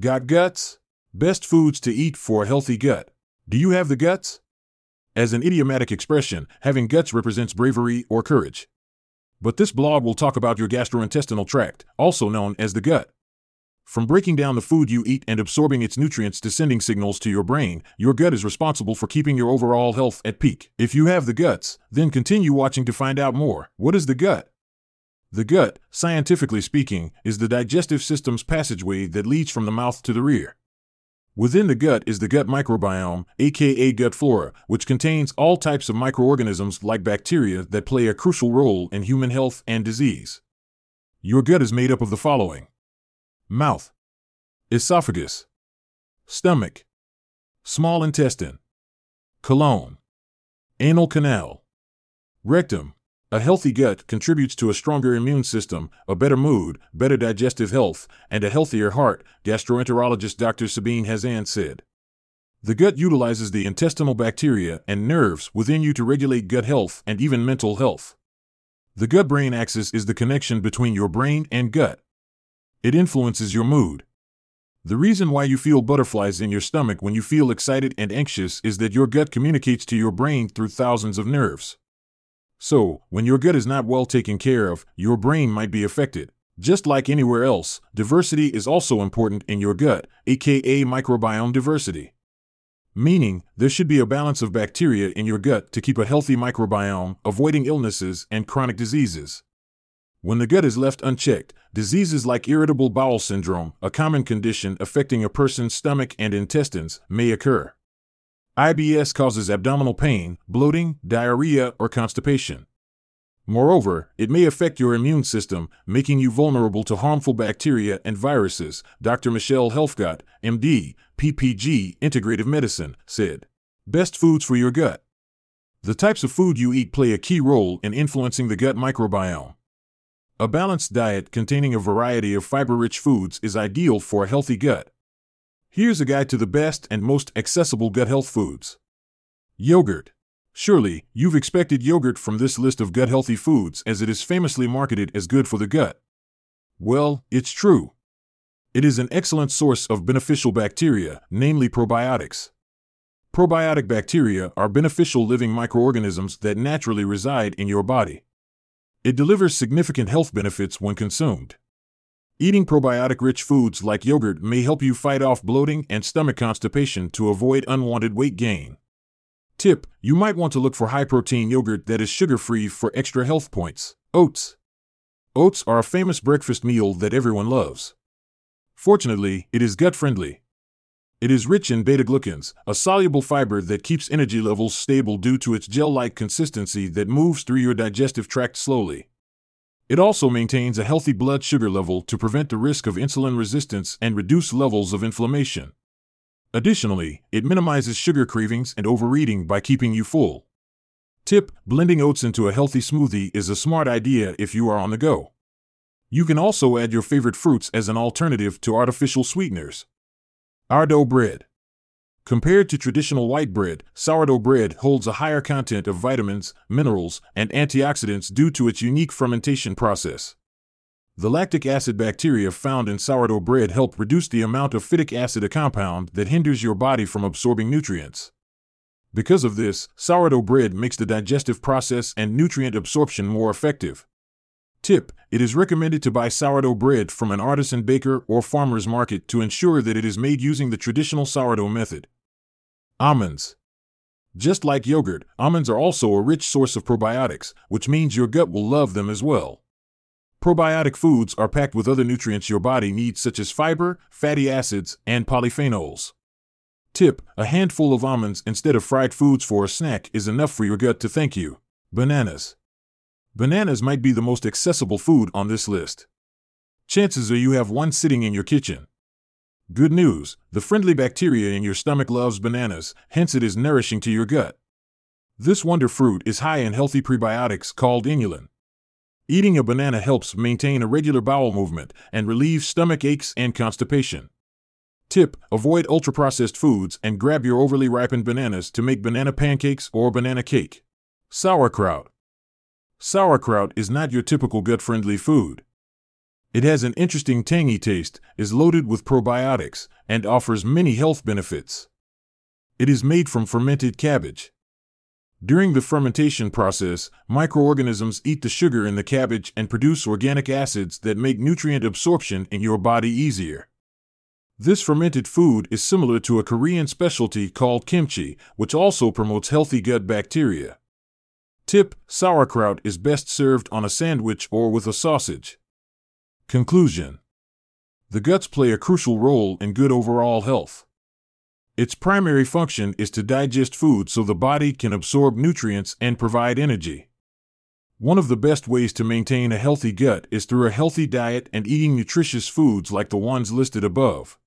Got guts? Best foods to eat for a healthy gut. Do you have the guts? As an idiomatic expression, having guts represents bravery or courage. But this blog will talk about your gastrointestinal tract, also known as the gut. From breaking down the food you eat and absorbing its nutrients to sending signals to your brain, your gut is responsible for keeping your overall health at peak. If you have the guts, then continue watching to find out more. What is the gut? The gut, scientifically speaking, is the digestive system's passageway that leads from the mouth to the rear. Within the gut is the gut microbiome, aka gut flora, which contains all types of microorganisms like bacteria that play a crucial role in human health and disease. Your gut is made up of the following. Mouth, esophagus, stomach, small intestine, colon, anal canal, rectum, a healthy gut contributes to a stronger immune system, a better mood, better digestive health, and a healthier heart, gastroenterologist Dr. Sabine Hazan said. The gut utilizes the intestinal bacteria and nerves within you to regulate gut health and even mental health. The gut brain axis is the connection between your brain and gut. It influences your mood. The reason why you feel butterflies in your stomach when you feel excited and anxious is that your gut communicates to your brain through thousands of nerves. So, when your gut is not well taken care of, your brain might be affected. Just like anywhere else, diversity is also important in your gut, aka microbiome diversity. Meaning, there should be a balance of bacteria in your gut to keep a healthy microbiome, avoiding illnesses and chronic diseases. When the gut is left unchecked, diseases like irritable bowel syndrome, a common condition affecting a person's stomach and intestines, may occur. IBS causes abdominal pain, bloating, diarrhea, or constipation. Moreover, it may affect your immune system, making you vulnerable to harmful bacteria and viruses, Dr. Michelle Helfgott, MD, PPG, Integrative Medicine, said. Best foods for your gut. The types of food you eat play a key role in influencing the gut microbiome. A balanced diet containing a variety of fiber rich foods is ideal for a healthy gut. Here's a guide to the best and most accessible gut health foods. Yogurt. Surely, you've expected yogurt from this list of gut healthy foods as it is famously marketed as good for the gut. Well, it's true. It is an excellent source of beneficial bacteria, namely probiotics. Probiotic bacteria are beneficial living microorganisms that naturally reside in your body. It delivers significant health benefits when consumed. Eating probiotic rich foods like yogurt may help you fight off bloating and stomach constipation to avoid unwanted weight gain. Tip You might want to look for high protein yogurt that is sugar free for extra health points. Oats. Oats are a famous breakfast meal that everyone loves. Fortunately, it is gut friendly. It is rich in beta glucans, a soluble fiber that keeps energy levels stable due to its gel like consistency that moves through your digestive tract slowly. It also maintains a healthy blood sugar level to prevent the risk of insulin resistance and reduce levels of inflammation. Additionally, it minimizes sugar cravings and overeating by keeping you full. Tip Blending oats into a healthy smoothie is a smart idea if you are on the go. You can also add your favorite fruits as an alternative to artificial sweeteners. Sourdough bread. Compared to traditional white bread, sourdough bread holds a higher content of vitamins, minerals, and antioxidants due to its unique fermentation process. The lactic acid bacteria found in sourdough bread help reduce the amount of phytic acid, a compound that hinders your body from absorbing nutrients. Because of this, sourdough bread makes the digestive process and nutrient absorption more effective. Tip It is recommended to buy sourdough bread from an artisan baker or farmer's market to ensure that it is made using the traditional sourdough method. Almonds. Just like yogurt, almonds are also a rich source of probiotics, which means your gut will love them as well. Probiotic foods are packed with other nutrients your body needs, such as fiber, fatty acids, and polyphenols. Tip A handful of almonds instead of fried foods for a snack is enough for your gut to thank you. Bananas. Bananas might be the most accessible food on this list. Chances are you have one sitting in your kitchen. Good news the friendly bacteria in your stomach loves bananas, hence, it is nourishing to your gut. This wonder fruit is high in healthy prebiotics called inulin. Eating a banana helps maintain a regular bowel movement and relieve stomach aches and constipation. Tip Avoid ultra processed foods and grab your overly ripened bananas to make banana pancakes or banana cake. Sauerkraut. Sauerkraut is not your typical gut friendly food. It has an interesting tangy taste, is loaded with probiotics, and offers many health benefits. It is made from fermented cabbage. During the fermentation process, microorganisms eat the sugar in the cabbage and produce organic acids that make nutrient absorption in your body easier. This fermented food is similar to a Korean specialty called kimchi, which also promotes healthy gut bacteria. Tip Sauerkraut is best served on a sandwich or with a sausage. Conclusion The guts play a crucial role in good overall health. Its primary function is to digest food so the body can absorb nutrients and provide energy. One of the best ways to maintain a healthy gut is through a healthy diet and eating nutritious foods like the ones listed above.